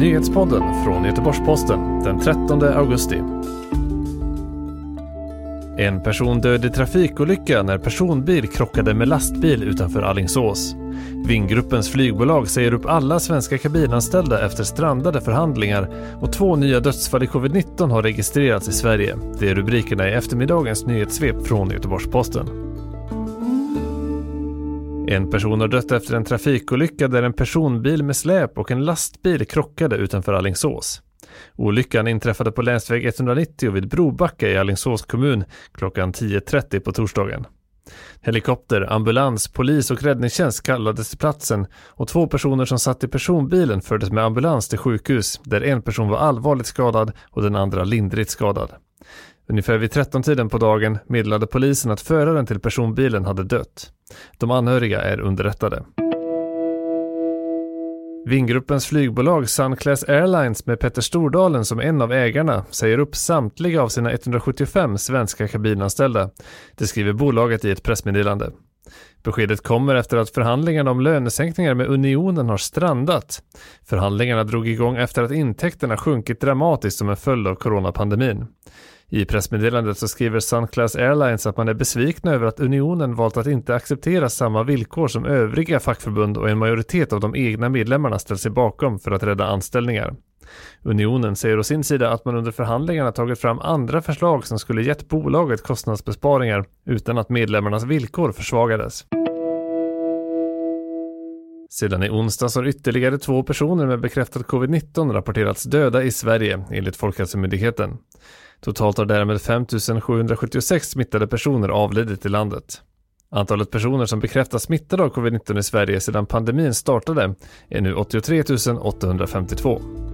Nyhetspodden från Göteborgs-Posten den 13 augusti. En person död i trafikolycka när personbil krockade med lastbil utanför Allingsås. Vingruppens flygbolag säger upp alla svenska kabinanställda efter strandade förhandlingar och två nya dödsfall i covid-19 har registrerats i Sverige. Det är rubrikerna i eftermiddagens nyhetssvep från Göteborgs-Posten. En person har dött efter en trafikolycka där en personbil med släp och en lastbil krockade utanför Allingsås. Olyckan inträffade på länsväg 190 vid Brobacka i Allingsås kommun klockan 10.30 på torsdagen. Helikopter, ambulans, polis och räddningstjänst kallades till platsen och två personer som satt i personbilen fördes med ambulans till sjukhus där en person var allvarligt skadad och den andra lindrigt skadad. Ungefär vid 13-tiden på dagen meddelade polisen att föraren till personbilen hade dött. De anhöriga är underrättade. Vingruppens flygbolag Sunclass Airlines med Petter Stordalen som en av ägarna säger upp samtliga av sina 175 svenska kabinanställda. Det skriver bolaget i ett pressmeddelande. Beskedet kommer efter att förhandlingarna om lönesänkningar med Unionen har strandat. Förhandlingarna drog igång efter att intäkterna sjunkit dramatiskt som en följd av coronapandemin. I pressmeddelandet så skriver Sunclass Airlines att man är besvikna över att unionen valt att inte acceptera samma villkor som övriga fackförbund och en majoritet av de egna medlemmarna ställt sig bakom för att rädda anställningar. Unionen säger å sin sida att man under förhandlingarna tagit fram andra förslag som skulle gett bolaget kostnadsbesparingar utan att medlemmarnas villkor försvagades. Sedan i onsdags har ytterligare två personer med bekräftad covid-19 rapporterats döda i Sverige enligt Folkhälsomyndigheten. Totalt har därmed 5 776 smittade personer avlidit i landet. Antalet personer som bekräftas smittade av covid-19 i Sverige sedan pandemin startade är nu 83 852.